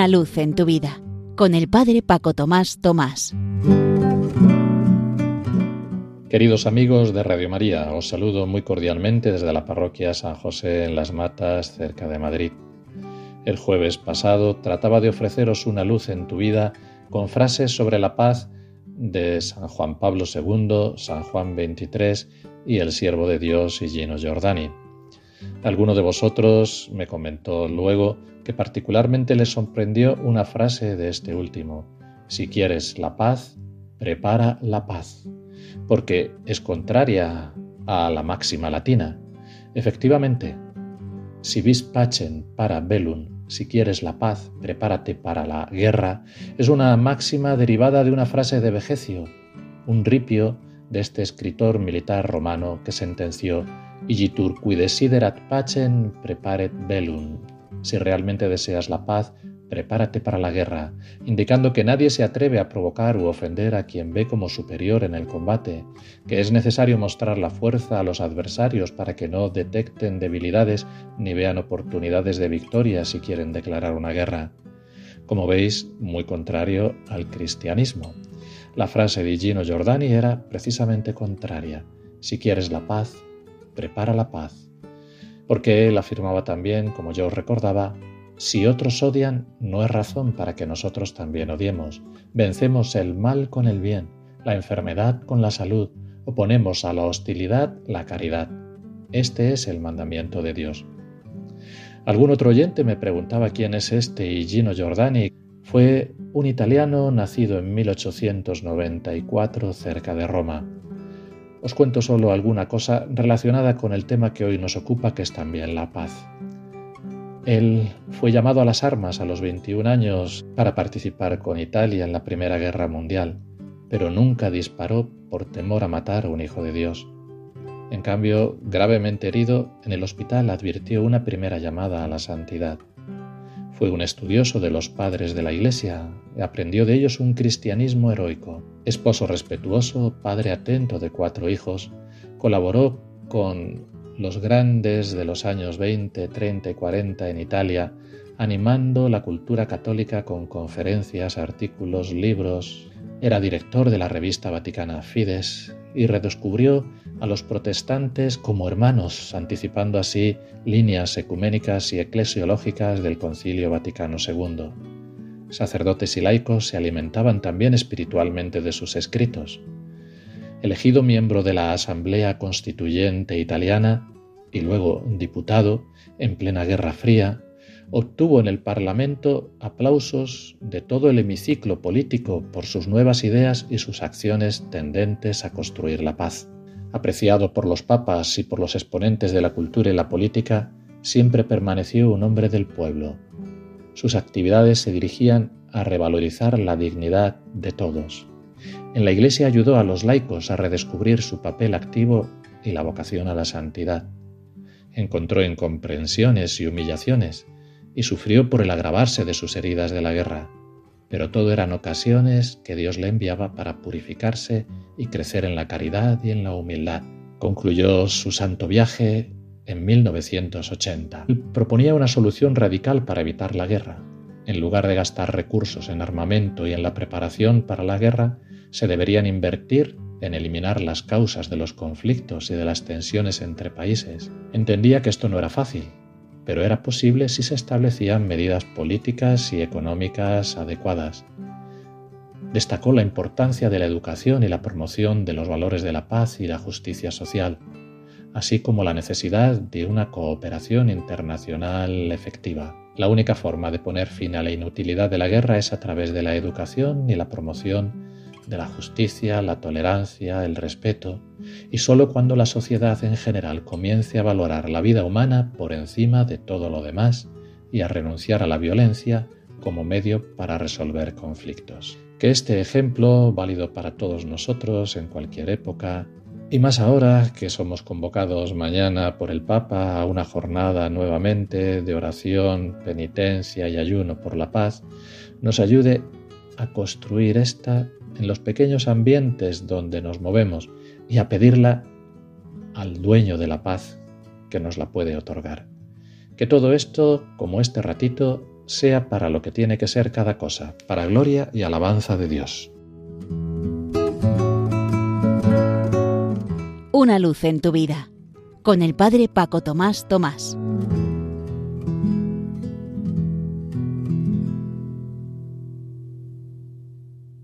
Una luz en tu vida con el Padre Paco Tomás Tomás. Queridos amigos de Radio María, os saludo muy cordialmente desde la parroquia San José en Las Matas, cerca de Madrid. El jueves pasado trataba de ofreceros una luz en tu vida con frases sobre la paz de San Juan Pablo II, San Juan XXIII y el siervo de Dios Gino Giordani. Alguno de vosotros me comentó luego que particularmente le sorprendió una frase de este último. Si quieres la paz, prepara la paz, porque es contraria a la máxima latina. Efectivamente, si vis pacem para bellum, si quieres la paz, prepárate para la guerra, es una máxima derivada de una frase de Vegecio, un ripio de este escritor militar romano que sentenció Igitur qui desiderat pacem preparet bellum. Si realmente deseas la paz, prepárate para la guerra, indicando que nadie se atreve a provocar u ofender a quien ve como superior en el combate, que es necesario mostrar la fuerza a los adversarios para que no detecten debilidades ni vean oportunidades de victoria si quieren declarar una guerra. Como veis, muy contrario al cristianismo. La frase de Gino Giordani era precisamente contraria. Si quieres la paz, prepara la paz. Porque él afirmaba también, como yo os recordaba, si otros odian, no es razón para que nosotros también odiemos. Vencemos el mal con el bien, la enfermedad con la salud, oponemos a la hostilidad la caridad. Este es el mandamiento de Dios. Algún otro oyente me preguntaba quién es este Gino Giordani. Fue un italiano nacido en 1894 cerca de Roma. Os cuento solo alguna cosa relacionada con el tema que hoy nos ocupa, que es también la paz. Él fue llamado a las armas a los 21 años para participar con Italia en la Primera Guerra Mundial, pero nunca disparó por temor a matar a un hijo de Dios. En cambio, gravemente herido, en el hospital advirtió una primera llamada a la santidad. Fue un estudioso de los padres de la Iglesia aprendió de ellos un cristianismo heroico. Esposo respetuoso, padre atento de cuatro hijos, colaboró con los grandes de los años 20, 30 y 40 en Italia, animando la cultura católica con conferencias, artículos, libros. Era director de la revista vaticana Fides y redescubrió a los protestantes como hermanos, anticipando así líneas ecuménicas y eclesiológicas del Concilio Vaticano II. Sacerdotes y laicos se alimentaban también espiritualmente de sus escritos. Elegido miembro de la Asamblea Constituyente Italiana, y luego diputado en plena Guerra Fría, obtuvo en el Parlamento aplausos de todo el hemiciclo político por sus nuevas ideas y sus acciones tendentes a construir la paz. Apreciado por los papas y por los exponentes de la cultura y la política, siempre permaneció un hombre del pueblo. Sus actividades se dirigían a revalorizar la dignidad de todos. En la Iglesia ayudó a los laicos a redescubrir su papel activo y la vocación a la santidad encontró incomprensiones y humillaciones, y sufrió por el agravarse de sus heridas de la guerra, pero todo eran ocasiones que Dios le enviaba para purificarse y crecer en la caridad y en la humildad. Concluyó su santo viaje en 1980. Proponía una solución radical para evitar la guerra. En lugar de gastar recursos en armamento y en la preparación para la guerra, se deberían invertir en eliminar las causas de los conflictos y de las tensiones entre países. Entendía que esto no era fácil, pero era posible si se establecían medidas políticas y económicas adecuadas. Destacó la importancia de la educación y la promoción de los valores de la paz y la justicia social, así como la necesidad de una cooperación internacional efectiva. La única forma de poner fin a la inutilidad de la guerra es a través de la educación y la promoción de la justicia, la tolerancia, el respeto, y sólo cuando la sociedad en general comience a valorar la vida humana por encima de todo lo demás y a renunciar a la violencia como medio para resolver conflictos. Que este ejemplo, válido para todos nosotros en cualquier época, y más ahora que somos convocados mañana por el Papa a una jornada nuevamente de oración, penitencia y ayuno por la paz, nos ayude a construir esta en los pequeños ambientes donde nos movemos y a pedirla al dueño de la paz que nos la puede otorgar. Que todo esto, como este ratito, sea para lo que tiene que ser cada cosa, para gloria y alabanza de Dios. Una luz en tu vida, con el Padre Paco Tomás Tomás.